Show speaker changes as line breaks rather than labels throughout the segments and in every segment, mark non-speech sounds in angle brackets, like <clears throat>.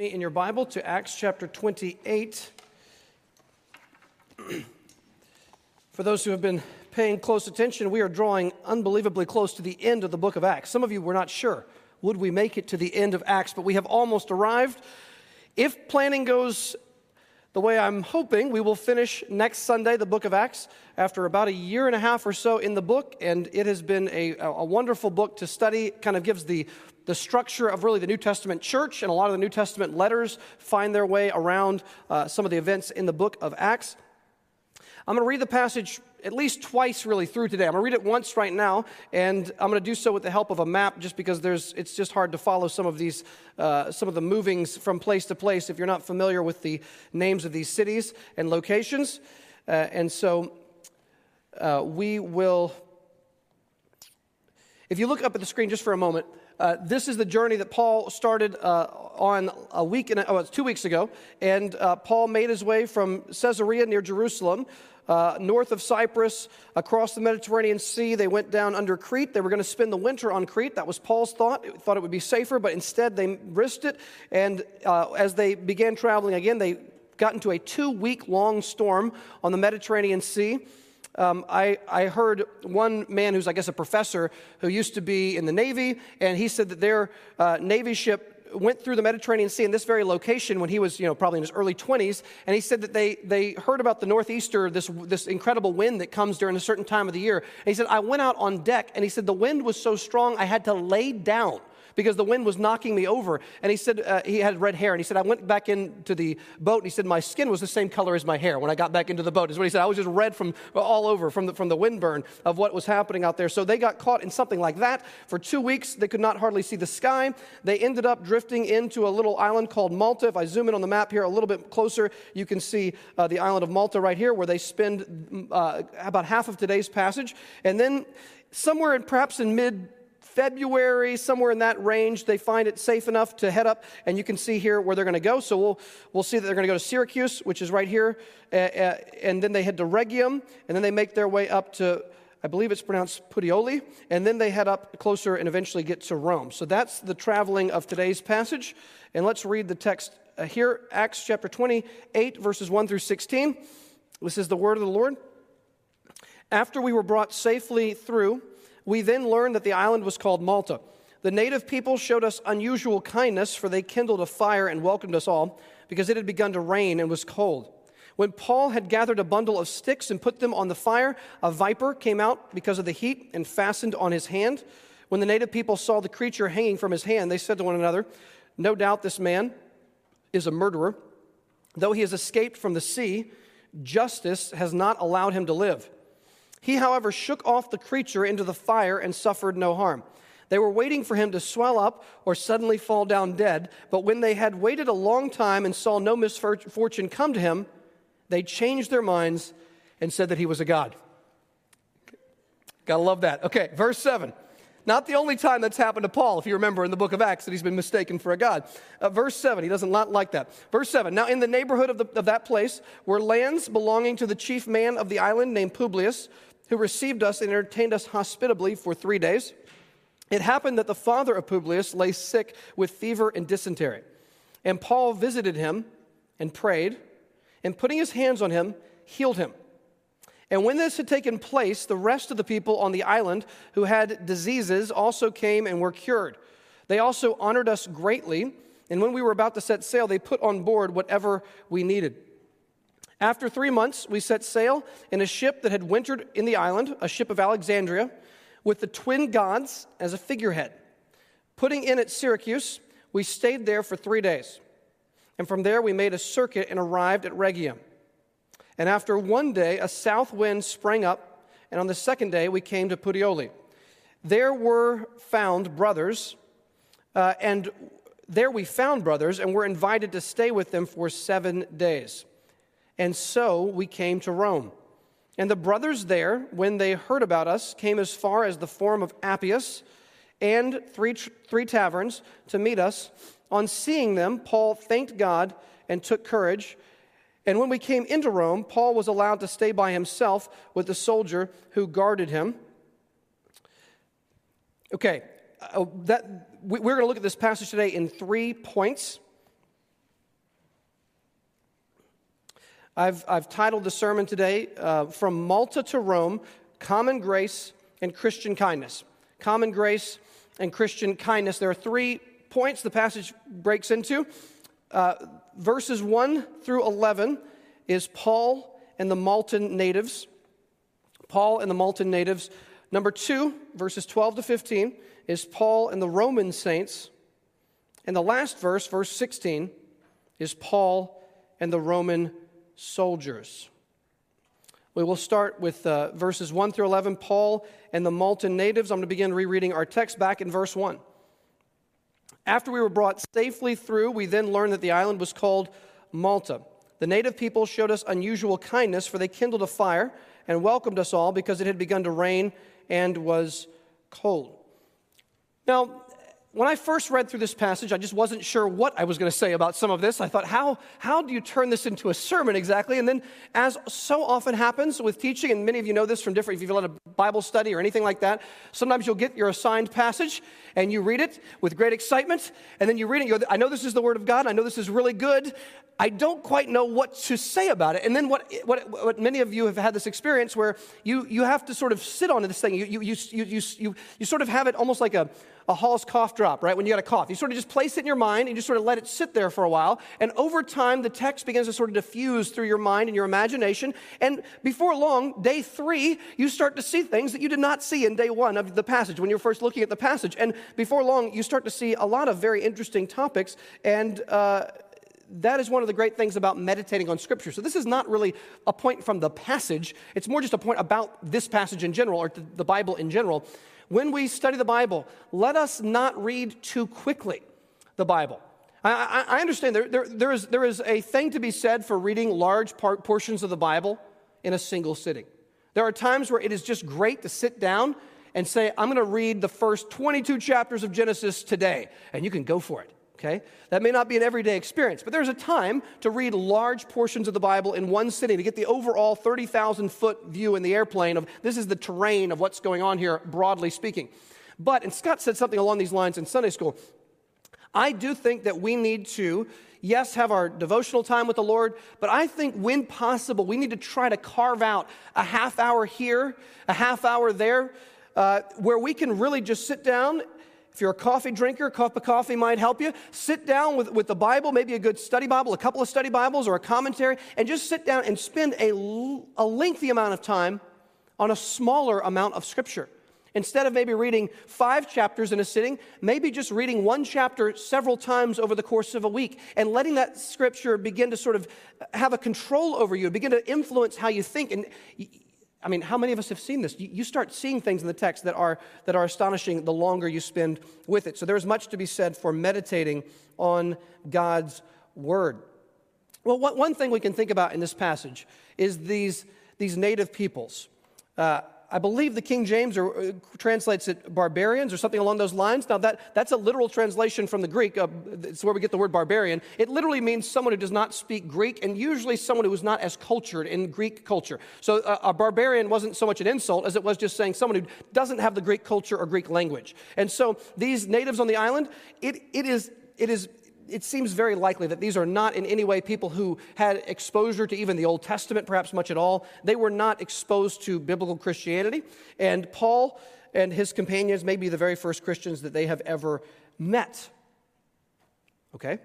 in your Bible to Acts chapter 28. <clears throat> For those who have been paying close attention, we are drawing unbelievably close to the end of the book of Acts. Some of you were not sure, would we make it to the end of Acts? But we have almost arrived. If planning goes the way I'm hoping, we will finish next Sunday the book of Acts after about a year and a half or so in the book, and it has been a, a wonderful book to study. Kind of gives the, the structure of really the New Testament church, and a lot of the New Testament letters find their way around uh, some of the events in the book of Acts. I'm going to read the passage at least twice really through today. I'm going to read it once right now, and I'm going to do so with the help of a map just because there's, it's just hard to follow some of these, uh, some of the movings from place to place if you're not familiar with the names of these cities and locations. Uh, and so uh, we will, if you look up at the screen just for a moment, uh, this is the journey that Paul started uh, on a week and oh, two weeks ago, and uh, Paul made his way from Caesarea near Jerusalem uh, north of Cyprus, across the Mediterranean Sea. They went down under Crete. They were going to spend the winter on Crete. That was Paul's thought. He thought it would be safer, but instead they risked it. And uh, as they began traveling again, they got into a two week long storm on the Mediterranean Sea. Um, I, I, heard one man who's, I guess, a professor who used to be in the Navy, and he said that their uh, Navy ship went through the Mediterranean Sea in this very location when he was, you know, probably in his early 20s, and he said that they, they heard about the northeaster, this, this incredible wind that comes during a certain time of the year. And he said, I went out on deck, and he said, the wind was so strong I had to lay down because the wind was knocking me over. And he said, uh, he had red hair. And he said, I went back into the boat and he said, my skin was the same color as my hair when I got back into the boat. Is what he said. I was just red from all over from the, from the wind burn of what was happening out there. So they got caught in something like that. For two weeks, they could not hardly see the sky. They ended up drifting into a little island called Malta. If I zoom in on the map here a little bit closer, you can see uh, the island of Malta right here where they spend uh, about half of today's passage. And then somewhere in, perhaps in mid February, somewhere in that range, they find it safe enough to head up, and you can see here where they're going to go. So we'll, we'll see that they're going to go to Syracuse, which is right here, and then they head to Rhegium, and then they make their way up to, I believe it's pronounced Puteoli, and then they head up closer and eventually get to Rome. So that's the traveling of today's passage. And let's read the text uh, here, Acts chapter 28, verses 1 through 16. This is the word of the Lord. After we were brought safely through, we then learned that the island was called Malta. The native people showed us unusual kindness, for they kindled a fire and welcomed us all, because it had begun to rain and was cold. When Paul had gathered a bundle of sticks and put them on the fire, a viper came out because of the heat and fastened on his hand. When the native people saw the creature hanging from his hand, they said to one another, No doubt this man is a murderer. Though he has escaped from the sea, justice has not allowed him to live. He, however, shook off the creature into the fire and suffered no harm. They were waiting for him to swell up or suddenly fall down dead, but when they had waited a long time and saw no misfortune come to him, they changed their minds and said that he was a god. Gotta love that. Okay, verse 7. Not the only time that's happened to Paul, if you remember in the book of Acts, that he's been mistaken for a god. Uh, verse 7, he doesn't like that. Verse 7, now in the neighborhood of, the, of that place were lands belonging to the chief man of the island named Publius who received us and entertained us hospitably for three days. It happened that the father of Publius lay sick with fever and dysentery. And Paul visited him and prayed, and putting his hands on him, healed him. And when this had taken place, the rest of the people on the island who had diseases also came and were cured. They also honored us greatly, and when we were about to set sail, they put on board whatever we needed. After three months, we set sail in a ship that had wintered in the island, a ship of Alexandria, with the twin gods as a figurehead. Putting in at Syracuse, we stayed there for three days. And from there, we made a circuit and arrived at Rhegium. And after one day, a south wind sprang up, and on the second day, we came to Puteoli. There were found brothers, uh, and there we found brothers, and were invited to stay with them for seven days. And so we came to Rome. And the brothers there, when they heard about us, came as far as the Forum of Appius and three, three taverns to meet us. On seeing them, Paul thanked God and took courage. And when we came into Rome, Paul was allowed to stay by himself with the soldier who guarded him. Okay, uh, that, we're going to look at this passage today in three points. I've, I've titled the sermon today, uh, From Malta to Rome Common Grace and Christian Kindness. Common Grace and Christian Kindness. There are three points the passage breaks into. Uh, verses 1 through 11 is Paul and the Maltan natives. Paul and the Maltan natives. Number 2, verses 12 to 15, is Paul and the Roman saints. And the last verse, verse 16, is Paul and the Roman soldiers. We will start with uh, verses 1 through 11, Paul and the Maltan natives. I'm going to begin rereading our text back in verse 1. After we were brought safely through, we then learned that the island was called Malta. The native people showed us unusual kindness, for they kindled a fire and welcomed us all because it had begun to rain and was cold. Now, when I first read through this passage, I just wasn't sure what I was going to say about some of this. I thought, how, how do you turn this into a sermon exactly? And then, as so often happens with teaching, and many of you know this from different, if you've led a Bible study or anything like that, sometimes you'll get your assigned passage and you read it with great excitement, and then you read it, you go, I know this is the Word of God, I know this is really good. I don't quite know what to say about it. And then what, what, what many of you have had this experience where you, you have to sort of sit on this thing. You, you, you, you, you, you sort of have it almost like a, a Hall's cough drop, right? When you got a cough, you sort of just place it in your mind and you just sort of let it sit there for a while. And over time, the text begins to sort of diffuse through your mind and your imagination. And before long, day three, you start to see things that you did not see in day one of the passage when you're first looking at the passage. And before long, you start to see a lot of very interesting topics. And uh, that is one of the great things about meditating on Scripture. So, this is not really a point from the passage, it's more just a point about this passage in general, or the Bible in general. When we study the Bible, let us not read too quickly the Bible. I, I, understand there, there, there, is, there is a thing to be said for reading large part, portions of the Bible in a single sitting. There are times where it is just great to sit down and say, I'm going to read the first 22 chapters of Genesis today, and you can go for it okay? That may not be an everyday experience, but there's a time to read large portions of the Bible in one sitting to get the overall 30,000 foot view in the airplane of this is the terrain of what's going on here, broadly speaking. But, and Scott said something along these lines in Sunday school, I do think that we need to, yes, have our devotional time with the Lord, but I think when possible, we need to try to carve out a half hour here, a half hour there, uh, where we can really just sit down if you're a coffee drinker, a cup of coffee might help you. Sit down with, with the Bible, maybe a good study Bible, a couple of study Bibles, or a commentary, and just sit down and spend a, a lengthy amount of time on a smaller amount of Scripture. Instead of maybe reading five chapters in a sitting, maybe just reading one chapter several times over the course of a week and letting that scripture begin to sort of have a control over you, begin to influence how you think. And I mean, how many of us have seen this? You start seeing things in the text that are, that are astonishing the longer you spend with it. So there's much to be said for meditating on God's word. Well, one thing we can think about in this passage is these, these native peoples. Uh, I believe the King James or, uh, translates it barbarians or something along those lines. Now, that, that's a literal translation from the Greek. Uh, it's where we get the word barbarian. It literally means someone who does not speak Greek and usually someone who is not as cultured in Greek culture. So, uh, a barbarian wasn't so much an insult as it was just saying someone who doesn't have the Greek culture or Greek language. And so, these natives on the island, it, it is it is it seems very likely that these are not in any way people who had exposure to even the Old Testament, perhaps much at all. They were not exposed to biblical Christianity. And Paul and his companions may be the very first Christians that they have ever met. Okay?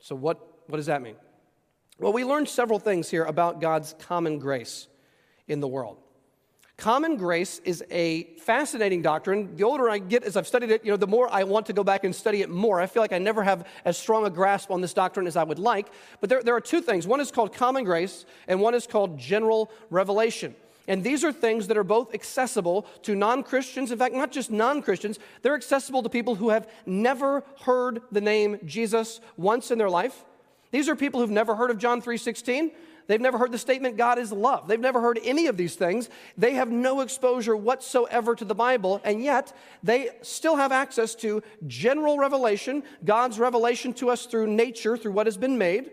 So, what, what does that mean? Well, we learned several things here about God's common grace in the world. Common grace is a fascinating doctrine. The older I get as I've studied it, you know, the more I want to go back and study it more. I feel like I never have as strong a grasp on this doctrine as I would like. But there, there are two things. One is called common grace, and one is called general revelation. And these are things that are both accessible to non Christians. In fact, not just non Christians, they're accessible to people who have never heard the name Jesus once in their life. These are people who've never heard of John 3:16. They've never heard the statement, God is love. They've never heard any of these things. They have no exposure whatsoever to the Bible, and yet they still have access to general revelation, God's revelation to us through nature, through what has been made.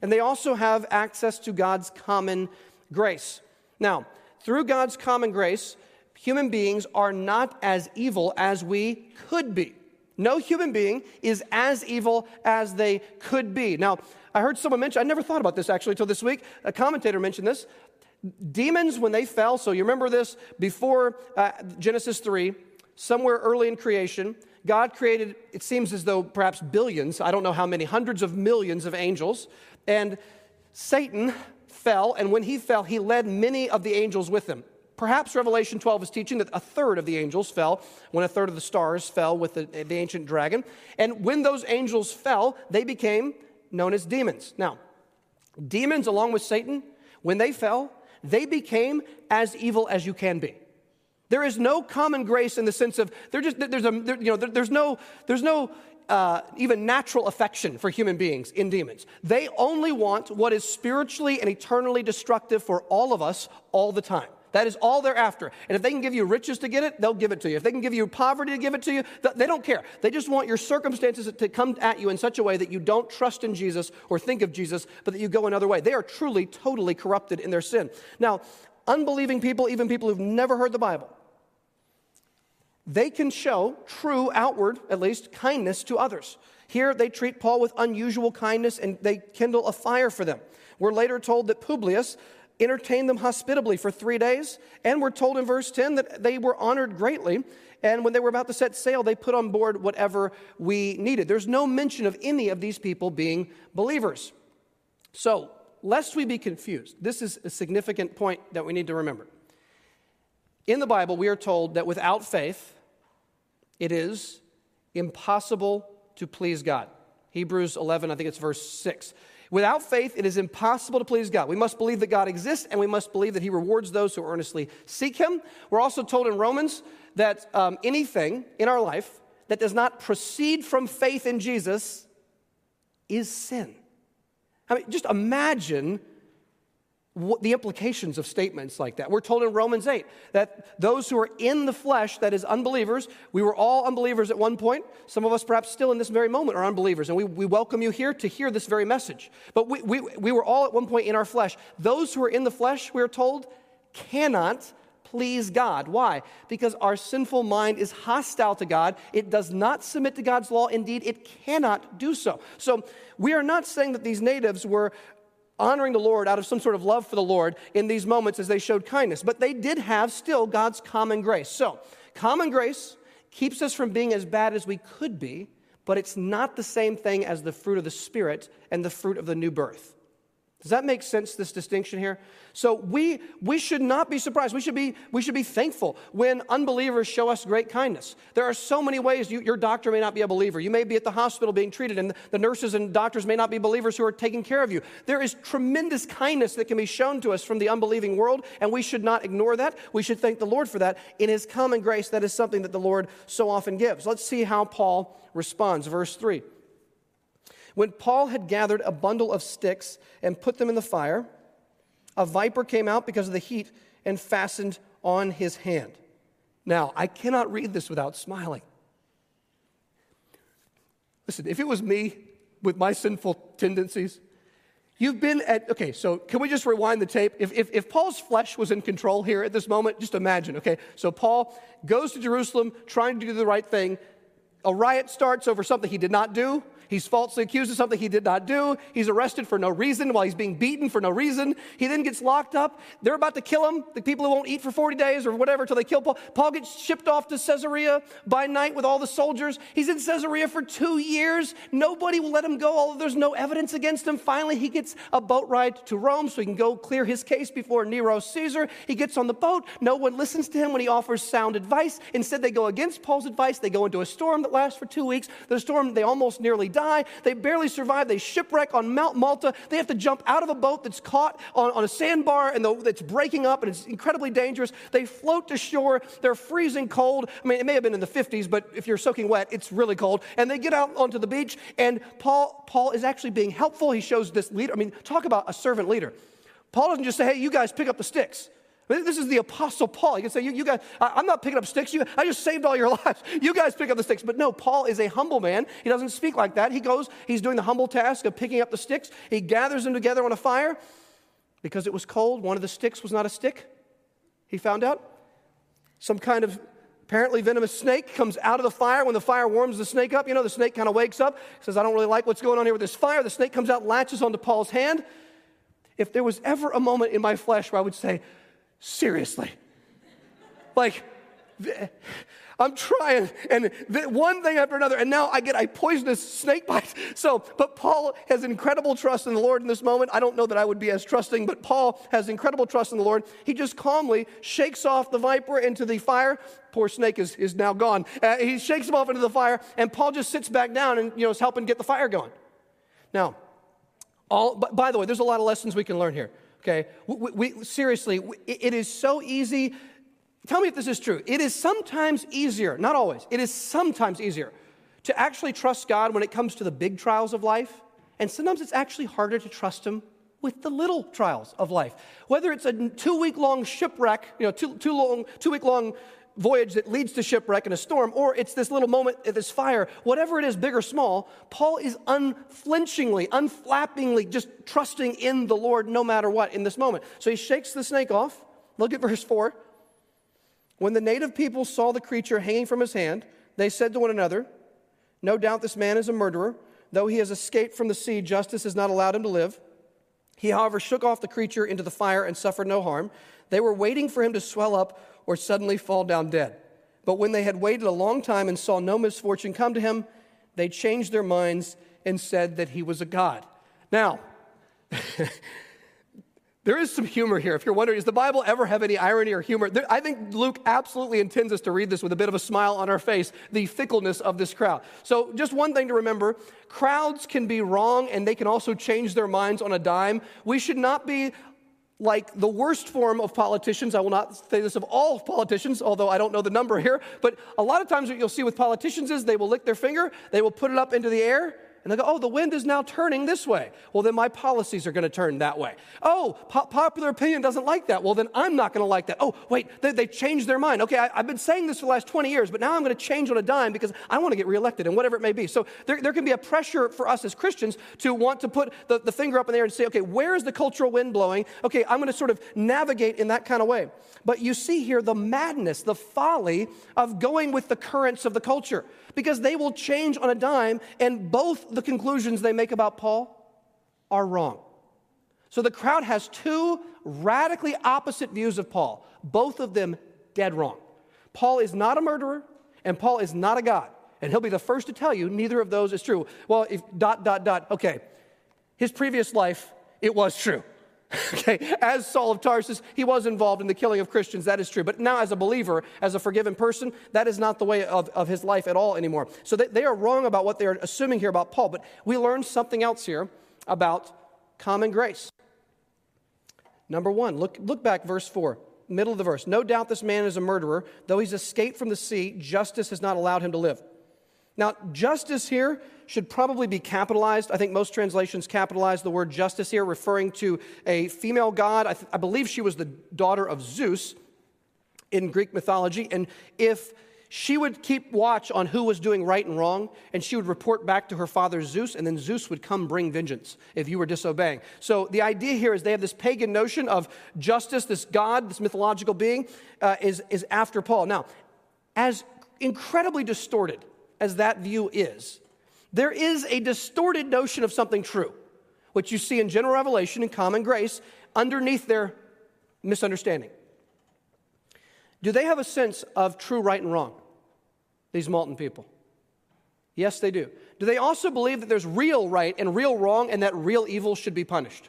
And they also have access to God's common grace. Now, through God's common grace, human beings are not as evil as we could be. No human being is as evil as they could be. Now, I heard someone mention, I never thought about this actually until this week. A commentator mentioned this. Demons, when they fell, so you remember this before uh, Genesis 3, somewhere early in creation, God created, it seems as though perhaps billions, I don't know how many, hundreds of millions of angels. And Satan fell, and when he fell, he led many of the angels with him. Perhaps Revelation 12 is teaching that a third of the angels fell when a third of the stars fell with the, the ancient dragon. And when those angels fell, they became known as demons. Now, demons, along with Satan, when they fell, they became as evil as you can be. There is no common grace in the sense of there just there's a there, you know there, there's no there's no uh, even natural affection for human beings in demons. They only want what is spiritually and eternally destructive for all of us all the time. That is all they're after. And if they can give you riches to get it, they'll give it to you. If they can give you poverty to give it to you, they don't care. They just want your circumstances to come at you in such a way that you don't trust in Jesus or think of Jesus, but that you go another way. They are truly, totally corrupted in their sin. Now, unbelieving people, even people who've never heard the Bible, they can show true outward, at least, kindness to others. Here they treat Paul with unusual kindness and they kindle a fire for them. We're later told that Publius entertained them hospitably for three days, and we're told in verse 10 that they were honored greatly. And when they were about to set sail, they put on board whatever we needed. There's no mention of any of these people being believers. So, lest we be confused, this is a significant point that we need to remember. In the Bible, we are told that without faith, it is impossible to please God. Hebrews 11, I think it's verse 6. Without faith, it is impossible to please God. We must believe that God exists and we must believe that He rewards those who earnestly seek Him. We're also told in Romans that um, anything in our life that does not proceed from faith in Jesus is sin. I mean, just imagine the implications of statements like that. We're told in Romans 8 that those who are in the flesh, that is, unbelievers, we were all unbelievers at one point. Some of us, perhaps still in this very moment, are unbelievers, and we, we welcome you here to hear this very message. But we, we, we were all at one point in our flesh. Those who are in the flesh, we are told, cannot please God. Why? Because our sinful mind is hostile to God. It does not submit to God's law. Indeed, it cannot do so. So, we are not saying that these natives were honoring the Lord out of some sort of love for the Lord in these moments as they showed kindness. But they did have still God's common grace. So, common grace keeps us from being as bad as we could be, but it's not the same thing as the fruit of the Spirit and the fruit of the new birth. Does that make sense, this distinction here? So we, we should not be surprised. We should be, we should be thankful when unbelievers show us great kindness. There are so many ways you, your doctor may not be a believer. You may be at the hospital being treated, and the nurses and doctors may not be believers who are taking care of you. There is tremendous kindness that can be shown to us from the unbelieving world, and we should not ignore that. We should thank the Lord for that. In His common grace, that is something that the Lord so often gives. Let's see how Paul responds. Verse 3. When Paul had gathered a bundle of sticks and put them in the fire, a viper came out because of the heat and fastened on his hand. Now, I cannot read this without smiling. Listen, if it was me with my sinful tendencies, you've been at, okay, so can we just rewind the tape? If, if, if, Paul's flesh was in control here at this moment, just imagine, okay? So Paul goes to Jerusalem trying to do the right thing. A riot starts over something he did not do. He's falsely accused of something he did not do. He's arrested for no reason while he's being beaten for no reason. He then gets locked up. They're about to kill him, the people who won't eat for 40 days or whatever until they kill Paul. Paul gets shipped off to Caesarea by night with all the soldiers. He's in Caesarea for two years. Nobody will let him go, although there's no evidence against him. Finally, he gets a boat ride to Rome so he can go clear his case before Nero Caesar. He gets on the boat. No one listens to him when he offers sound advice. Instead, they go against Paul's advice. They go into a storm that lasts for two weeks. The storm, they almost nearly die. They barely survive. They shipwreck on Mount Malta. They have to jump out of a boat that's caught on, on a sandbar and the, it's breaking up and it's incredibly dangerous. They float to shore. They're freezing cold. I mean, it may have been in the 50s, but if you're soaking wet, it's really cold. And they get out onto the beach, and Paul, Paul is actually being helpful. He shows this leader. I mean, talk about a servant leader. Paul doesn't just say, hey, you guys pick up the sticks. This is the Apostle Paul. You can say, you, you guys, I, am not picking up sticks. You, I just saved all your <laughs> lives. You guys pick up the sticks. But no, Paul is a humble man. He doesn't speak like that. He goes, he's doing the humble task of picking up the sticks. He gathers them together on a fire. Because it was cold, one of the sticks was not a stick. He found out. Some kind of Apparently, venomous snake comes out of the fire. When the fire warms the snake up, you know, the snake kind of wakes up, says, I don't really like what's going on here with this fire. The snake comes out, latches onto Paul's hand. If there was ever a moment in my flesh where I would say, seriously, like, I'm trying, and one thing after another, and now I get a poisonous snake bite. <laughs> So, but Paul has incredible trust in the Lord in this moment. I don't know that I would be as trusting, but Paul has incredible trust in the Lord. He just calmly shakes off the viper into the fire. Poor snake is, is now gone. Uh, he shakes him off into the fire, and Paul just sits back down and you know is helping get the fire going. Now, all, by the way, there's a lot of lessons we can learn here. Okay, we, we seriously, it is so easy Tell me if this is true. It is sometimes easier, not always, it is sometimes easier to actually trust God when it comes to the big trials of life. And sometimes it's actually harder to trust Him with the little trials of life. Whether it's a two week long shipwreck, you know, two, two, long, two week long voyage that leads to shipwreck and a storm, or it's this little moment at this fire, whatever it is, big or small, Paul is unflinchingly, unflappingly just trusting in the Lord no matter what in this moment. So he shakes the snake off. Look at verse 4. When the native people saw the creature hanging from his hand, they said to one another, No doubt this man is a murderer. Though he has escaped from the sea, justice has not allowed him to live. He, however, shook off the creature into the fire and suffered no harm. They were waiting for him to swell up or suddenly fall down dead. But when they had waited a long time and saw no misfortune come to him, they changed their minds and said that he was a god. Now, <laughs> There is some humor here. If you're wondering, does the Bible ever have any irony or humor? I think Luke absolutely intends us to read this with a bit of a smile on our face, the fickleness of this crowd. So, just one thing to remember crowds can be wrong and they can also change their minds on a dime. We should not be like the worst form of politicians. I will not say this of all politicians, although I don't know the number here. But a lot of times, what you'll see with politicians is they will lick their finger, they will put it up into the air, and they go, oh, the wind is now turning this way. Well, then my policies are going to turn that way. Oh, po- popular opinion doesn't like that. Well, then I'm not going to like that. Oh, wait, they, they changed their mind. Okay, I, have been saying this for the last 20 years, but now I'm going to change on a dime because I want to get reelected and whatever it may be. So there, there can be a pressure for us as Christians to want to put the, the finger up in the air and say, okay, where is the cultural wind blowing? Okay, I'm going to sort of navigate in that kind of way. But you see here the madness, the folly of going with the currents of the culture because they will change on a dime, and both the conclusions they make about Paul are wrong. So the crowd has two radically opposite views of Paul, both of them dead wrong. Paul is not a murderer, and Paul is not a God. And he'll be the first to tell you neither of those is true. Well, if dot, dot, dot, okay, his previous life, it was true. <laughs> okay, as Saul of Tarsus, he was involved in the killing of Christians, that is true. But now, as a believer, as a forgiven person, that is not the way of, of his life at all anymore. So they, they are wrong about what they're assuming here about Paul. But we learn something else here about common grace. Number one, look, look back, verse 4, middle of the verse. No doubt this man is a murderer. Though he's escaped from the sea, justice has not allowed him to live. Now, justice here should probably be capitalized. I think most translations capitalize the word justice here, referring to a female god. I, th- I, believe she was the daughter of Zeus in Greek mythology. And if she would keep watch on who was doing right and wrong, and she would report back to her father Zeus, and then Zeus would come bring vengeance if you were disobeying. So the idea here is they have this pagan notion of justice, this god, this mythological being, uh, is, is after Paul. Now, as incredibly distorted as that view is, there is a distorted notion of something true, which you see in general revelation and common grace underneath their misunderstanding. Do they have a sense of true right and wrong, these Maltan people? Yes, they do. Do they also believe that there's real right and real wrong and that real evil should be punished?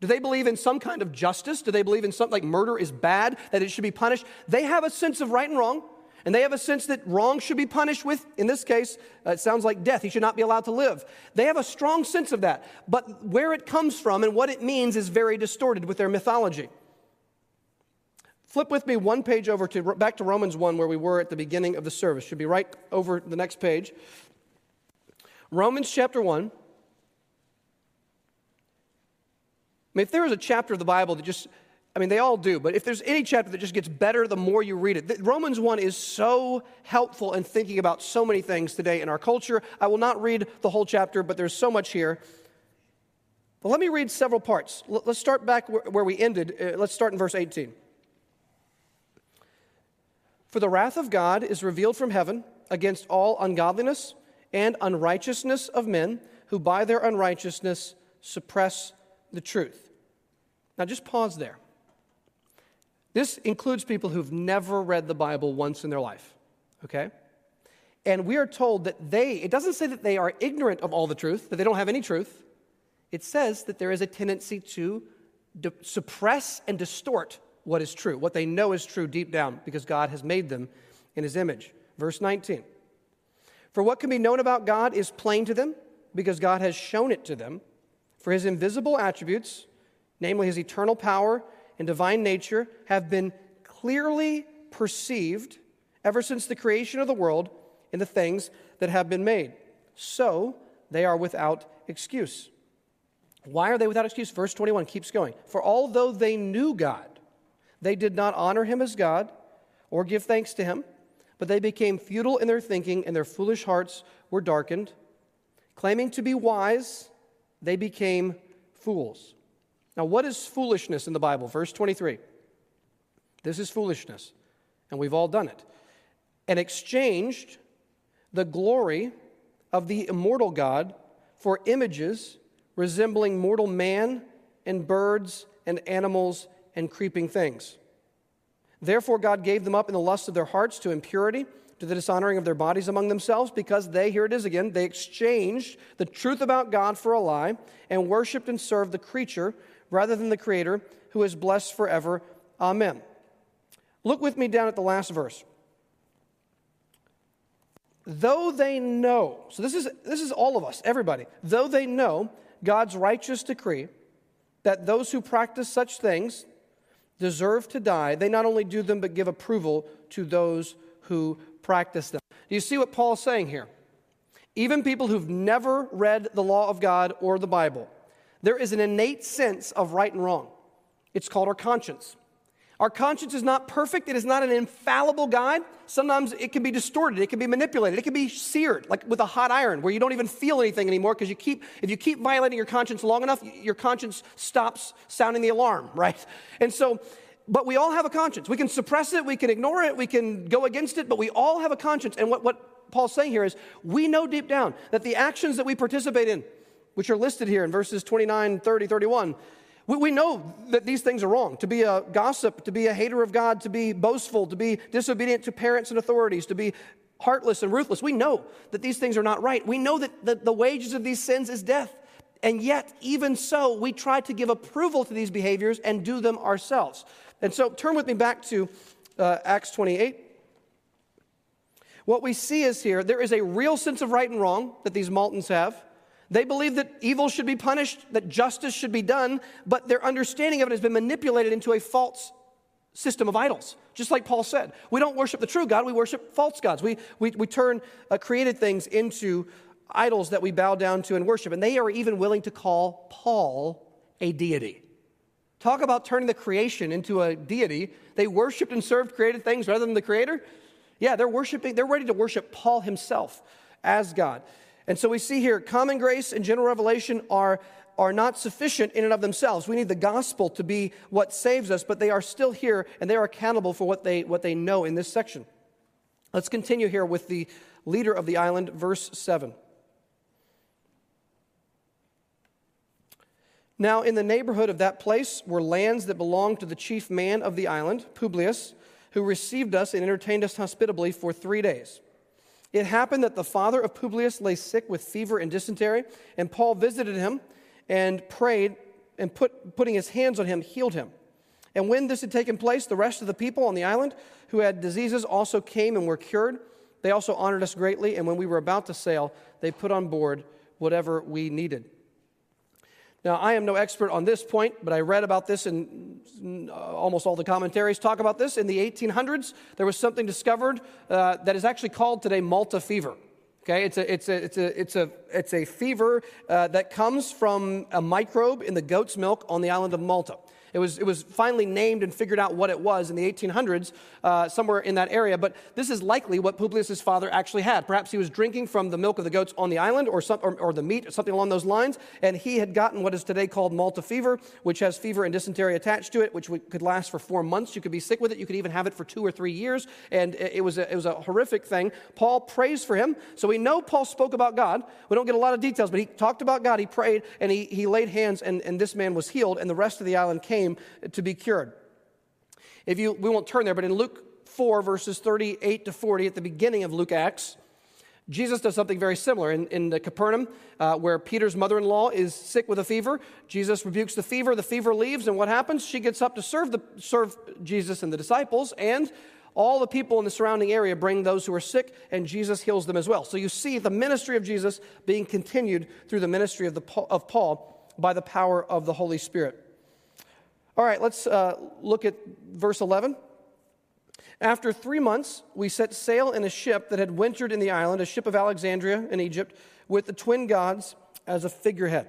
Do they believe in some kind of justice? Do they believe in something like murder is bad, that it should be punished? They have a sense of right and wrong. And they have a sense that wrong should be punished with, in this case, uh, it sounds like death. He should not be allowed to live. They have a strong sense of that. But where it comes from and what it means is very distorted with their mythology. Flip with me one page over to back to Romans 1 where we were at the beginning of the service. Should be right over the next page. Romans chapter 1. I mean, if there is a chapter of the Bible that just I mean, they all do, but if there's any chapter that just gets better the more you read it, Romans 1 is so helpful in thinking about so many things today in our culture. I will not read the whole chapter, but there's so much here. But let me read several parts. Let's start back where we ended. Uh, let's start in verse 18. For the wrath of God is revealed from heaven against all ungodliness and unrighteousness of men who by their unrighteousness suppress the truth. Now just pause there. This includes people who've never read the Bible once in their life, okay? And we are told that they, it doesn't say that they are ignorant of all the truth, that they don't have any truth. It says that there is a tendency to suppress and distort what is true, what they know is true deep down, because God has made them in his image. Verse 19 For what can be known about God is plain to them, because God has shown it to them. For his invisible attributes, namely his eternal power and divine nature, have been clearly perceived ever since the creation of the world in the things that have been made. So they are without excuse. Why are they without excuse? Verse 21 keeps going. For although they knew God, they did not honor him as God or give thanks to him, but they became futile in their thinking, and their foolish hearts were darkened. Claiming to be wise, they became fools. Now, what is foolishness in the Bible? Verse 23. This is foolishness, and we've all done it. And exchanged the glory of the immortal God for images resembling mortal man and birds and animals and creeping things. Therefore, God gave them up in the lust of their hearts to impurity, to the dishonoring of their bodies among themselves, because they, here it is again, they exchanged the truth about God for a lie and worshiped and served the creature rather than the Creator, who is blessed forever. Amen. Look with me down at the last verse. Though they know, so this is, this is all of us, everybody, though they know God's righteous decree that those who practice such things deserve to die, they not only do them but give approval to those who practice them. Do you see what Paul's saying here? Even people who've never read the law of God or the Bible, there is an innate sense of right and wrong. It's called our conscience. Our conscience is not perfect. It is not an infallible guide. Sometimes it can be distorted. It can be manipulated. It can be seared, like with a hot iron, where you don't even feel anything anymore because you keep, if you keep violating your conscience long enough, your conscience stops sounding the alarm, <laughs> right? And so, but we all have a conscience. We can suppress it, we can ignore it, we can go against it, but we all have a conscience. And what, what Paul's saying here is we know deep down that the actions that we participate in, which are listed here in verses 29, 30, 31, we, know that these things are wrong. To be a gossip, to be a hater of God, to be boastful, to be disobedient to parents and authorities, to be heartless and ruthless. We know that these things are not right. We know that the, the wages of these sins is death. And yet, even so, we try to give approval to these behaviors and do them ourselves. And so, turn with me back to uh, Acts 28. What we see is here, there is a real sense of right and wrong that these Maltans have. They believe that evil should be punished, that justice should be done, but their understanding of it has been manipulated into a false system of idols. Just like Paul said, we don't worship the true God, we worship false gods. We, we, we turn uh, created things into idols that we bow down to and worship. And they are even willing to call Paul a deity. Talk about turning the creation into a deity. They worshiped and served created things rather than the creator. Yeah, they're worshiping, they're ready to worship Paul himself as God. And so we see here common grace and general revelation are, are not sufficient in and of themselves. We need the gospel to be what saves us, but they are still here and they are accountable for what they, what they know in this section. Let's continue here with the leader of the island, verse 7. Now, in the neighborhood of that place were lands that belonged to the chief man of the island, Publius, who received us and entertained us hospitably for three days. It happened that the father of Publius lay sick with fever and dysentery, and Paul visited him and prayed, and put, putting his hands on him, healed him. And when this had taken place, the rest of the people on the island who had diseases also came and were cured. They also honored us greatly, and when we were about to sail, they put on board whatever we needed. Now, I am no expert on this point, but I read about this in uh, almost all the commentaries talk about this. In the 1800s, there was something discovered uh, that is actually called today Malta fever. Okay, it's a, it's a, it's a, it's a, it's a fever uh, that comes from a microbe in the goat's milk on the island of Malta. It was, it was finally named and figured out what it was in the 1800s, uh, somewhere in that area. But this is likely what Publius' father actually had. Perhaps he was drinking from the milk of the goats on the island or, some, or, or the meat or something along those lines. And he had gotten what is today called Malta fever, which has fever and dysentery attached to it, which could last for four months. You could be sick with it. You could even have it for two or three years. And it was a, it was a horrific thing. Paul prays for him. So we know Paul spoke about God. We don't get a lot of details, but he talked about God. He prayed and he, he laid hands, and, and this man was healed, and the rest of the island came to be cured. If you, we won't turn there, but in Luke 4, verses 38 to 40, at the beginning of Luke Acts, Jesus does something very similar. In, in Capernaum, uh, where Peter's mother in law is sick with a fever, Jesus rebukes the fever, the fever leaves, and what happens? She gets up to serve, the, serve Jesus and the disciples, and all the people in the surrounding area bring those who are sick, and Jesus heals them as well. So you see the ministry of Jesus being continued through the ministry of, the, of Paul by the power of the Holy Spirit. All right, let's uh, look at verse 11. After three months, we set sail in a ship that had wintered in the island, a ship of Alexandria in Egypt, with the twin gods as a figurehead.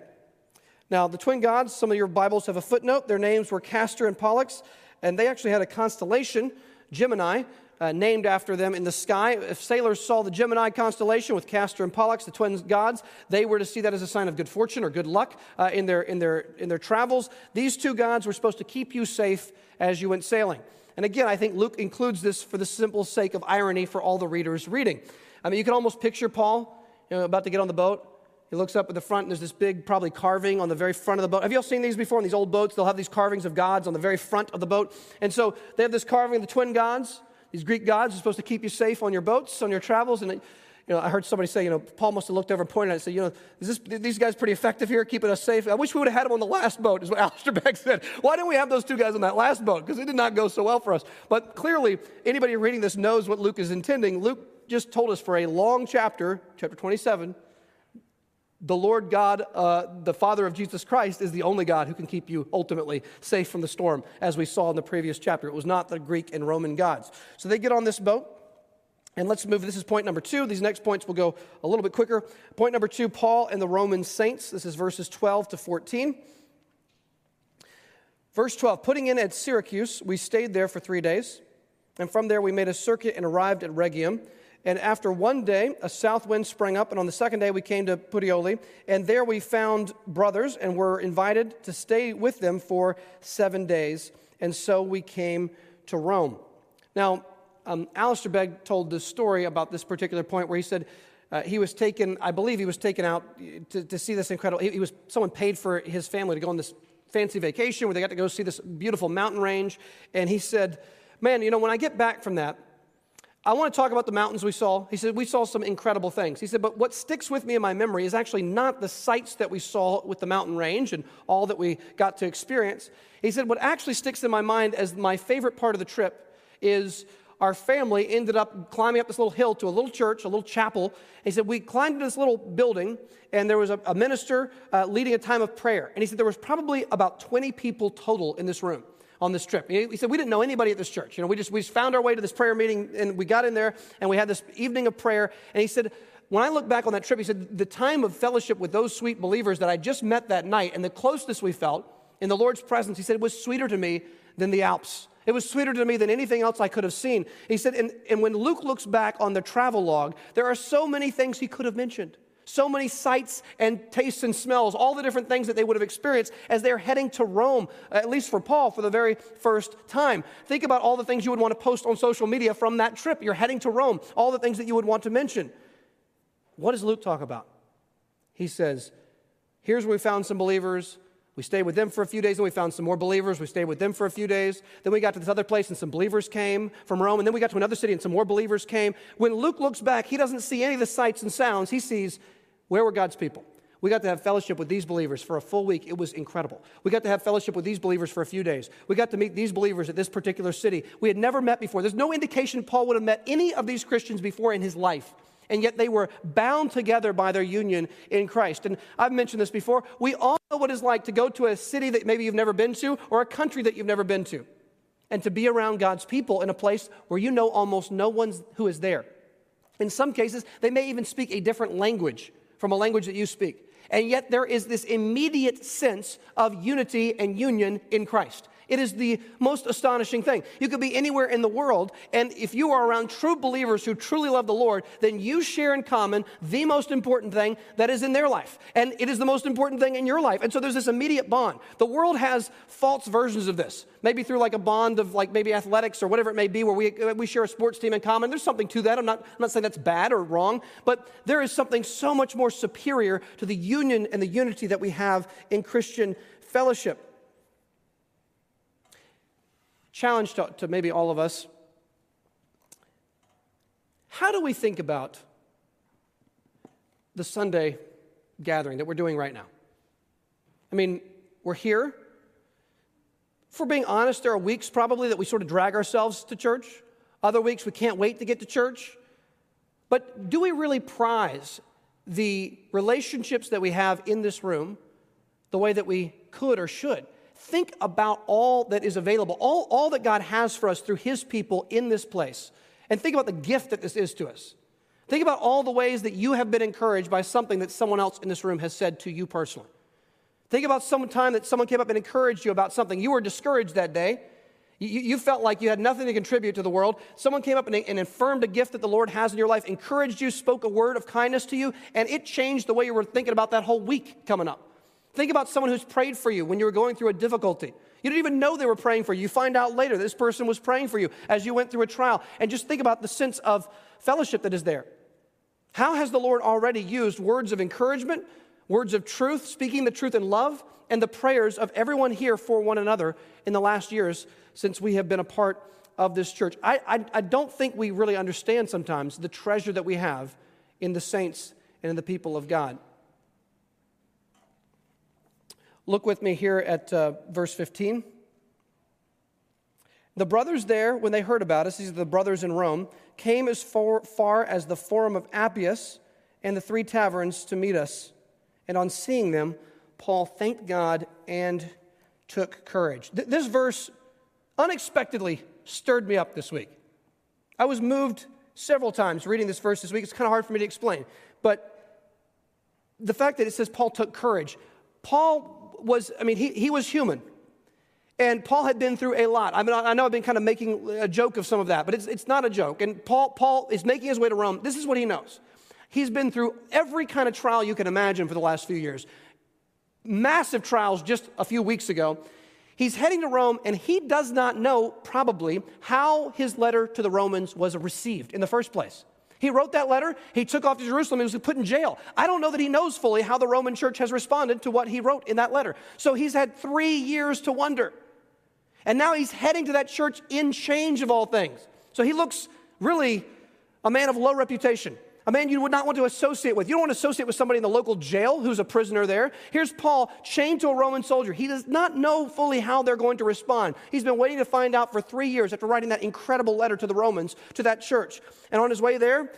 Now, the twin gods, some of your Bibles have a footnote. Their names were Castor and Pollux, and they actually had a constellation, Gemini, uh, named after them in the sky. If sailors saw the Gemini constellation with Castor and Pollux, the twin gods, they were to see that as a sign of good fortune or good luck uh, in, their, in, their, in their travels. These two gods were supposed to keep you safe as you went sailing. And again, I think Luke includes this for the simple sake of irony for all the readers reading. I mean, you can almost picture Paul you know, about to get on the boat. He looks up at the front, and there's this big, probably carving on the very front of the boat. Have you all seen these before in these old boats? They'll have these carvings of gods on the very front of the boat. And so they have this carving of the twin gods. These Greek gods are supposed to keep you safe on your boats, on your travels. And, you know, I heard somebody say, you know, Paul must have looked over and pointed at it and said, you know, is this, these guys pretty effective here, keeping us safe? I wish we would have had them on the last boat, is what <laughs> Alistair Begg said. Why didn't we have those two guys on that last boat? Because it did not go so well for us. But clearly, anybody reading this knows what Luke is intending. Luke just told us for a long chapter, chapter 27, the Lord God, uh, the Father of Jesus Christ, is the only God who can keep you ultimately safe from the storm, as we saw in the previous chapter. It was not the Greek and Roman gods. So they get on this boat, and let's move. This is point number two. These next points will go a little bit quicker. Point number two Paul and the Roman saints. This is verses 12 to 14. Verse 12 Putting in at Syracuse, we stayed there for three days, and from there we made a circuit and arrived at Rhegium. And after one day, a south wind sprang up, and on the second day, we came to Puteoli. And there we found brothers and were invited to stay with them for seven days. And so we came to Rome. Now, um, Alistair Begg told this story about this particular point where he said uh, he was taken, I believe he was taken out to, to see this incredible, he, he was, someone paid for his family to go on this fancy vacation where they got to go see this beautiful mountain range. And he said, Man, you know, when I get back from that, I want to talk about the mountains we saw. He said, We saw some incredible things. He said, But what sticks with me in my memory is actually not the sights that we saw with the mountain range and all that we got to experience. He said, What actually sticks in my mind as my favorite part of the trip is our family ended up climbing up this little hill to a little church, a little chapel. He said, We climbed into this little building, and there was a, a minister uh, leading a time of prayer. And he said, There was probably about 20 people total in this room on this trip. He said, We didn't know anybody at this church. You know, we just, we just found our way to this prayer meeting and we got in there and we had this evening of prayer. And he said, when I look back on that trip, he said, the time of fellowship with those sweet believers that I just met that night and the closeness we felt in the Lord's presence, he said, was sweeter to me than the Alps. It was sweeter to me than anything else I could have seen. He said, and, and when Luke looks back on the travel log, there are so many things he could have mentioned so many sights and tastes and smells, all the different things that they would have experienced as they're heading to Rome, at least for Paul, for the very first time. Think about all the things you would want to post on social media from that trip. You're heading to Rome, all the things that you would want to mention. What does Luke talk about? He says, Here's where we found some believers. We stayed with them for a few days, and we found some more believers. We stayed with them for a few days. Then we got to this other place, and some believers came from Rome. And then we got to another city, and some more believers came. When Luke looks back, he doesn't see any of the sights and sounds. He sees where were God's people? We got to have fellowship with these believers for a full week. It was incredible. We got to have fellowship with these believers for a few days. We got to meet these believers at this particular city. We had never met before. There's no indication Paul would have met any of these Christians before in his life. And yet they were bound together by their union in Christ. And I've mentioned this before. We all know what it's like to go to a city that maybe you've never been to or a country that you've never been to and to be around God's people in a place where you know almost no one who is there. In some cases, they may even speak a different language from a language that you speak. And yet there is this immediate sense of unity and union in Christ. It is the most astonishing thing. You could be anywhere in the world, and if you are around true believers who truly love the Lord, then you share in common the most important thing that is in their life. And it is the most important thing in your life. And so there's this immediate bond. The world has false versions of this, maybe through like a bond of like maybe athletics or whatever it may be, where we, uh, we share a sports team in common. There's something to that. I'm not, I'm not saying that's bad or wrong, but there is something so much more superior to the union and the unity that we have in Christian fellowship challenge to, to maybe all of us how do we think about the Sunday gathering that we're doing right now? I mean, we're here. We're being honest, there are weeks probably that we sort of drag ourselves to church. Other weeks we can't wait to get to church. But do we really prize the relationships that we have in this room the way that we could or should? think about all that is available, all, all that God has for us through His people in this place. And think about the gift that this is to us. Think about all the ways that you have been encouraged by something that someone else in this room has said to you personally. Think about some time that someone came up and encouraged you about something. You were discouraged that day. You, you felt like you had nothing to contribute to the world. Someone came up and, and affirmed a gift that the Lord has in your life, encouraged you, spoke a word of kindness to you, and it changed the way you were thinking about that whole week coming up. Think about someone who's prayed for you when you were going through a difficulty. You didn't even know they were praying for you. You find out later this person was praying for you as you went through a trial. And just think about the sense of fellowship that is there. How has the Lord already used words of encouragement, words of truth, speaking the truth in love, and the prayers of everyone here for one another in the last years since we have been a part of this church? I, I, I don't think we really understand sometimes the treasure that we have in the saints and in the people of God. Look with me here at uh, verse 15. The brothers there, when they heard about us, these are the brothers in Rome, came as far, far as the Forum of Appius and the three taverns to meet us. And on seeing them, Paul thanked God and took courage. Th- this verse unexpectedly stirred me up this week. I was moved several times reading this verse this week. It's kind of hard for me to explain. But the fact that it says Paul took courage, Paul was, I mean, he, he was human. And Paul had been through a lot. I mean, I know I've been kind of making a joke of some of that, but it's, it's not a joke. And Paul, Paul is making his way to Rome. This is what he knows. He's been through every kind of trial you can imagine for the last few years. Massive trials just a few weeks ago. He's heading to Rome, and he does not know, probably, how his letter to the Romans was received in the first place. He wrote that letter. He took off to Jerusalem. He was put in jail. I don't know that he knows fully how the Roman church has responded to what he wrote in that letter. So he's had three years to wonder. And now he's heading to that church in change of all things. So he looks really a man of low reputation a man you would not want to associate with. You don't want to associate with somebody in the local jail who's a prisoner there. Here's Paul chained to a Roman soldier. He does not know fully how they're going to respond. He's been waiting to find out for three years after writing that incredible letter to the Romans, to that church. And on his way there,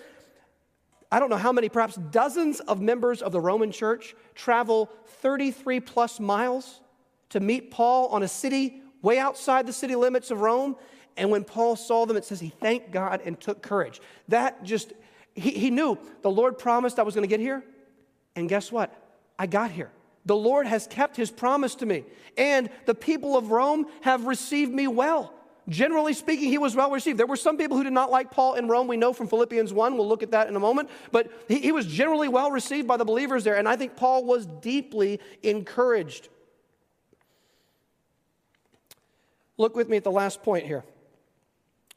I don't know how many, perhaps dozens of members of the Roman church travel 33 plus miles to meet Paul on a city way outside the city limits of Rome. And when Paul saw them, it says he thanked God and took courage. That just he, he knew the Lord promised I was going to get here. And guess what? I got here. The Lord has kept his promise to me. And the people of Rome have received me well. Generally speaking, he was well received. There were some people who did not like Paul in Rome. We know from Philippians 1. We'll look at that in a moment. But he, he was generally well received by the believers there. And I think Paul was deeply encouraged. Look with me at the last point here.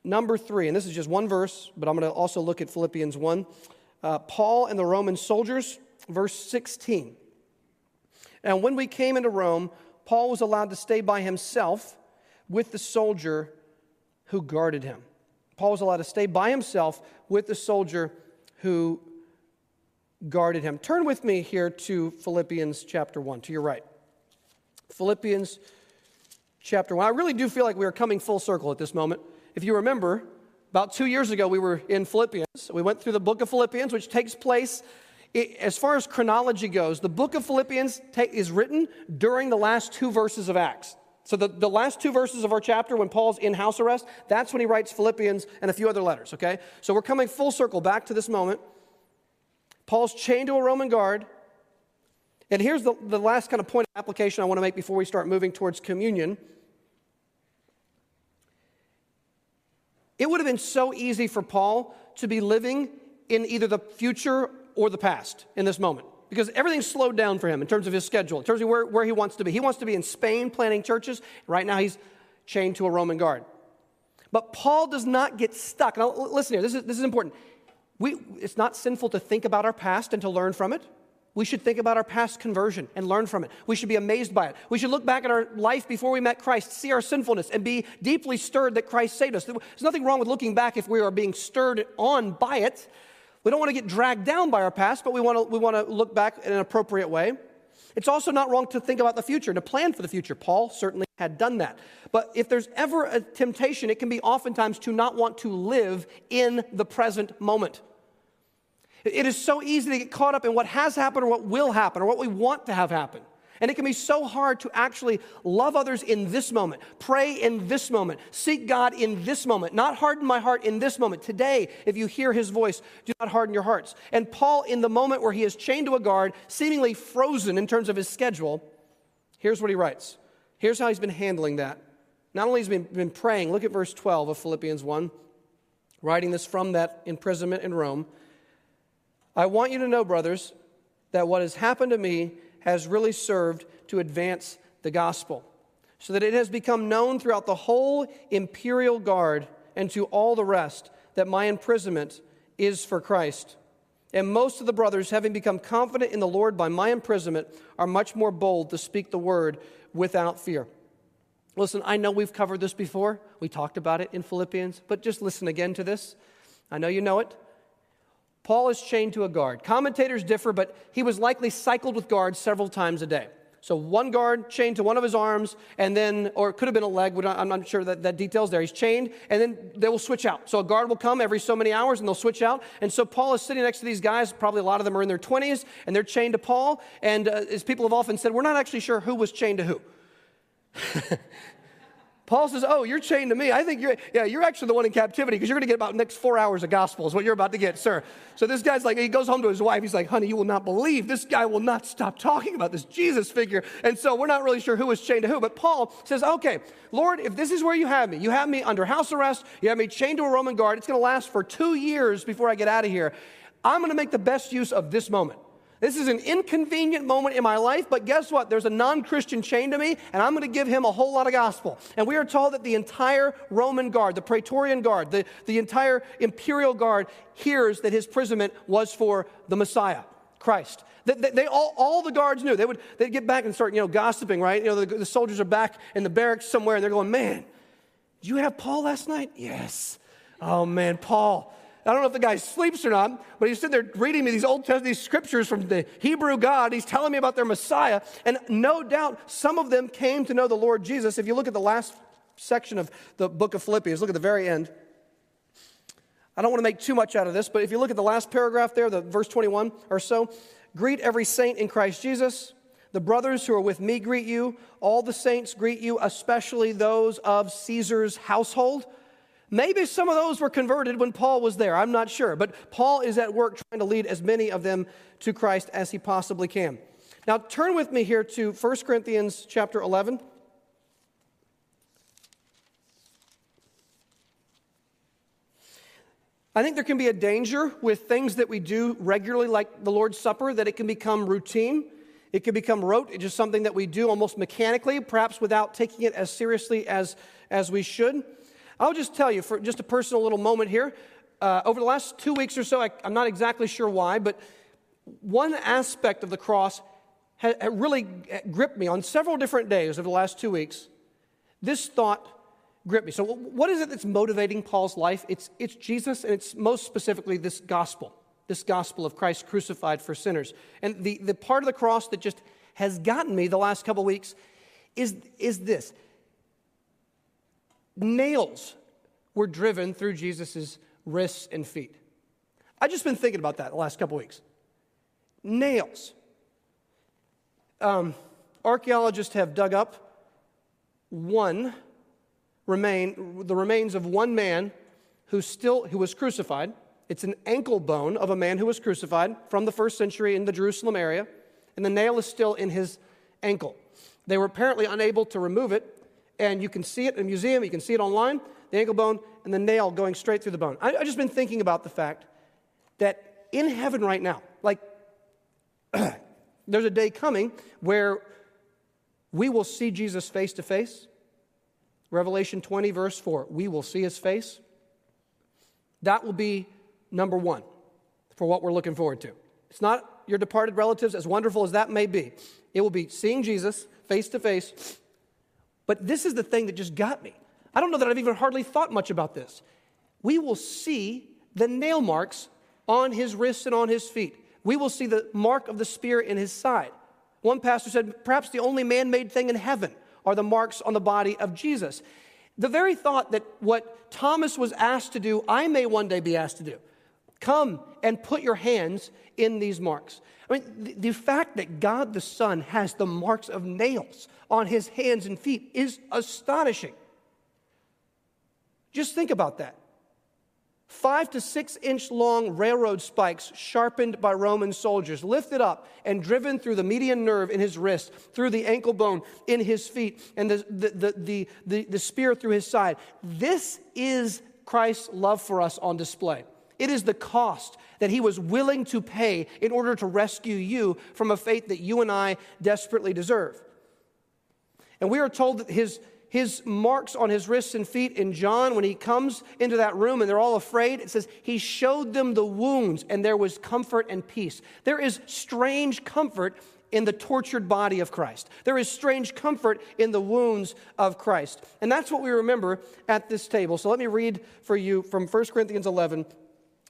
Number three, and this is just one verse, but I'm going to also look at Philippians 1. Uh, Paul and the Roman soldiers, verse 16. And when we came into Rome, Paul was allowed to stay by himself with the soldier who guarded him. Paul was allowed to stay by himself with the soldier who guarded him. Turn with me here to Philippians chapter 1, to your right. Philippians chapter 1. I really do feel like we are coming full circle at this moment. If you remember, about two years ago, we were in Philippians. We went through the book of Philippians, which takes place, as far as chronology goes, the book of Philippians is written during the last two verses of Acts. So, the, the last two verses of our chapter, when Paul's in house arrest, that's when he writes Philippians and a few other letters, okay? So, we're coming full circle back to this moment. Paul's chained to a Roman guard. And here's the, the last kind of point of application I want to make before we start moving towards communion. It would have been so easy for Paul to be living in either the future or the past in this moment because everything's slowed down for him in terms of his schedule, in terms of where, where he wants to be. He wants to be in Spain planting churches. Right now, he's chained to a Roman guard. But Paul does not get stuck. Now, listen here, this is, this is important. We, it's not sinful to think about our past and to learn from it. We should think about our past conversion and learn from it. We should be amazed by it. We should look back at our life before we met Christ, see our sinfulness, and be deeply stirred that Christ saved us. There's nothing wrong with looking back if we are being stirred on by it. We don't want to get dragged down by our past, but we want to, we want to look back in an appropriate way. It's also not wrong to think about the future and to plan for the future. Paul certainly had done that. But if there's ever a temptation, it can be oftentimes to not want to live in the present moment. It is so easy to get caught up in what has happened or what will happen or what we want to have happen. And it can be so hard to actually love others in this moment, pray in this moment, seek God in this moment, not harden my heart in this moment. Today, if you hear his voice, do not harden your hearts. And Paul, in the moment where he is chained to a guard, seemingly frozen in terms of his schedule, here's what he writes. Here's how he's been handling that. Not only has he been, praying, look at verse 12 of Philippians 1, writing this from that imprisonment in Rome. I want you to know, brothers, that what has happened to me has really served to advance the gospel, so that it has become known throughout the whole imperial guard and to all the rest that my imprisonment is for Christ. And most of the brothers, having become confident in the Lord by my imprisonment, are much more bold to speak the word without fear. Listen, I know we've covered this before. We talked about it in Philippians, but just listen again to this. I know you know it. Paul is chained to a guard. Commentators differ, but he was likely cycled with guards several times a day. So one guard chained to one of his arms, and then, or it could have been a leg, I'm not sure that, that detail's there. He's chained, and then they will switch out. So a guard will come every so many hours, and they'll switch out. And so Paul is sitting next to these guys. Probably a lot of them are in their 20s, and they're chained to Paul. And uh, as people have often said, we're not actually sure who was chained to who. <laughs> Paul says, Oh, you're chained to me. I think you're, yeah, you're actually the one in captivity because you're going to get about next four hours of gospel, is what you're about to get, sir. So this guy's like, he goes home to his wife. He's like, Honey, you will not believe. This guy will not stop talking about this Jesus figure. And so we're not really sure who is chained to who. But Paul says, Okay, Lord, if this is where you have me, you have me under house arrest, you have me chained to a Roman guard, it's going to last for two years before I get out of here. I'm going to make the best use of this moment. This is an inconvenient moment in my life, but guess what? There's a non Christian chained to me, and I'm going to give him a whole lot of gospel. And we are told that the entire Roman guard, the Praetorian guard, the, the entire imperial guard hears that his imprisonment was for the Messiah, Christ. They, they, they, all, all the guards knew. They would they'd get back and start, you know, gossiping, right? You know, the, the soldiers are back in the barracks somewhere, and they're going, man, did you have Paul last night? Yes. Oh, man, Paul. I don't know if the guy sleeps or not, but he's sitting there reading me these Old Testament these scriptures from the Hebrew God. He's telling me about their Messiah. And no doubt some of them came to know the Lord Jesus. If you look at the last section of the book of Philippians, look at the very end. I don't want to make too much out of this, but if you look at the last paragraph there, the verse 21 or so, greet every saint in Christ Jesus. The brothers who are with me greet you. All the saints greet you, especially those of Caesar's household. Maybe some of those were converted when Paul was there. I'm not sure. But Paul is at work trying to lead as many of them to Christ as he possibly can. Now, turn with me here to 1 Corinthians chapter 11. I think there can be a danger with things that we do regularly, like the Lord's Supper, that it can become routine. It can become rote. It's just something that we do almost mechanically, perhaps without taking it as seriously as, as we should. I'll just tell you for just a personal little moment here. Uh, over the last two weeks or so, I, am not exactly sure why, but one aspect of the cross had, had really gripped me on several different days over the last two weeks. This thought gripped me. So, what is it that's motivating Paul's life? It's, it's Jesus, and it's most specifically this gospel, this gospel of Christ crucified for sinners. And the, the part of the cross that just has gotten me the last couple weeks is, is this nails were driven through Jesus' wrists and feet. I've just been thinking about that the last couple weeks. Nails. Um, archaeologists have dug up one remain, the remains of one man who still who was crucified. It's an ankle bone of a man who was crucified from the first century in the Jerusalem area. and the nail is still in his ankle. They were apparently unable to remove it, and you can see it in a museum, you can see it online the ankle bone and the nail going straight through the bone. I, I've just been thinking about the fact that in heaven right now, like, <clears throat> there's a day coming where we will see Jesus face to face. Revelation 20, verse 4. We will see his face. That will be number one for what we're looking forward to. It's not your departed relatives, as wonderful as that may be. It will be seeing Jesus face to face. But this is the thing that just got me. I don't know that I've even hardly thought much about this. We will see the nail marks on his wrists and on his feet. We will see the mark of the spear in his side. One pastor said, perhaps the only man made thing in heaven are the marks on the body of Jesus. The very thought that what Thomas was asked to do, I may one day be asked to do. Come and put your hands in these marks. I mean, the, fact that God the Son has the marks of nails on his hands and feet is astonishing. Just think about that. Five to six inch long railroad spikes sharpened by Roman soldiers, lifted up and driven through the median nerve in his wrist, through the ankle bone in his feet, and the, the, the, the, the spear through his side. This is Christ's love for us on display. It is the cost that he was willing to pay in order to rescue you from a fate that you and I desperately deserve. And we are told that his, his marks on his wrists and feet in John, when he comes into that room and they're all afraid, it says, He showed them the wounds and there was comfort and peace. There is strange comfort in the tortured body of Christ. There is strange comfort in the wounds of Christ. And that's what we remember at this table. So let me read for you from 1 Corinthians 11,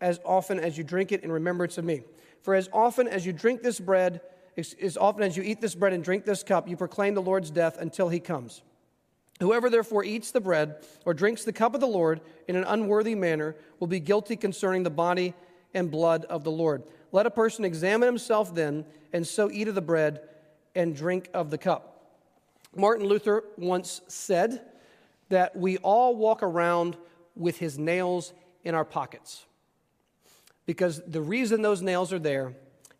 as often as you drink it in remembrance of me. For as often as you drink this bread, as often as you eat this bread and drink this cup, you proclaim the Lord's death until he comes. Whoever therefore eats the bread or drinks the cup of the Lord in an unworthy manner will be guilty concerning the body and blood of the Lord. Let a person examine himself then, and so eat of the bread and drink of the cup. Martin Luther once said that we all walk around with his nails in our pockets. Because the reason those nails are there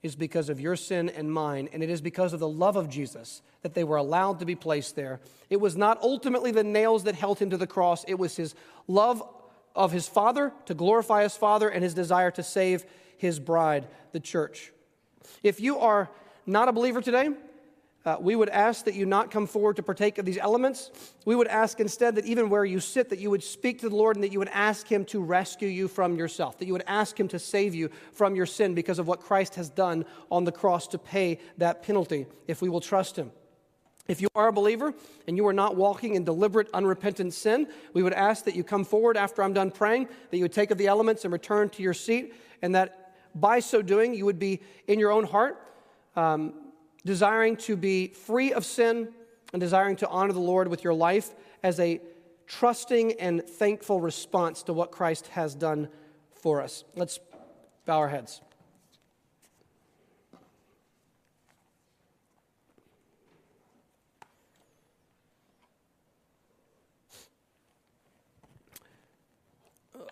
is because of your sin and mine, and it is because of the love of Jesus that they were allowed to be placed there. It was not ultimately the nails that held him to the cross, it was his love of his Father to glorify his Father and his desire to save his bride, the church. If you are not a believer today, uh, we would ask that you not come forward to partake of these elements. We would ask instead that even where you sit, that you would speak to the Lord and that you would ask Him to rescue you from yourself, that you would ask Him to save you from your sin because of what Christ has done on the cross to pay that penalty if we will trust Him. If you are a believer and you are not walking in deliberate, unrepentant sin, we would ask that you come forward after I'm done praying, that you would take of the elements and return to your seat, and that by so doing, you would be in your own heart. Um, desiring to be free of sin and desiring to honor the Lord with your life as a trusting and thankful response to what Christ has done for us. Let's bow our heads.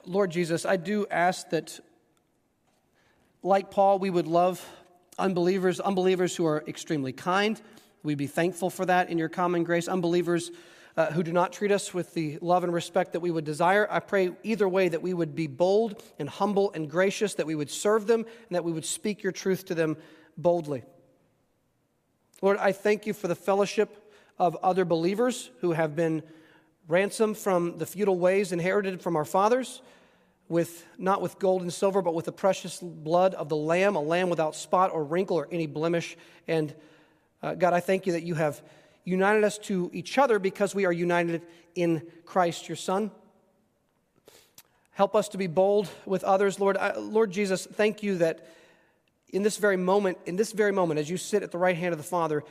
Lord Jesus, I do ask that, like Paul, we would love unbelievers, unbelievers who are extremely kind. We'd be thankful for that in your common grace. Unbelievers uh, who do not treat us with the love and respect that we would desire. I pray either way that we would be bold and humble and gracious, that we would serve them, and that we would speak your truth to them boldly. Lord, I thank you for the fellowship of other believers who have been ransomed from the futile ways inherited from our fathers with not with gold and silver, but with the precious blood of the Lamb, a lamb without spot or wrinkle or any blemish. And uh, God, I thank you that you have united us to each other because we are united in Christ, your Son. Help us to be bold with others, Lord. I, Lord Jesus, thank you that in this very moment, in this very moment, as you sit at the right hand of the Father,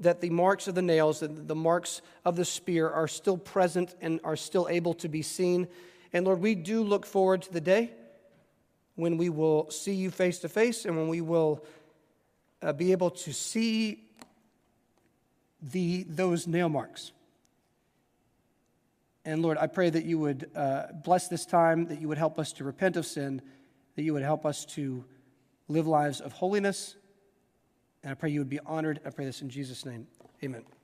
that the marks of the nails, the, the marks of the spear are still present and are still able to be seen. And Lord, we do look forward to the day when we will see you face to face and when we will uh, be able to see the, those nail marks. And Lord, I pray that you would uh, bless this time, that you would help us to repent of sin, that you would help us to live lives of holiness. And I pray you would be honored. I pray this in Jesus' name. Amen.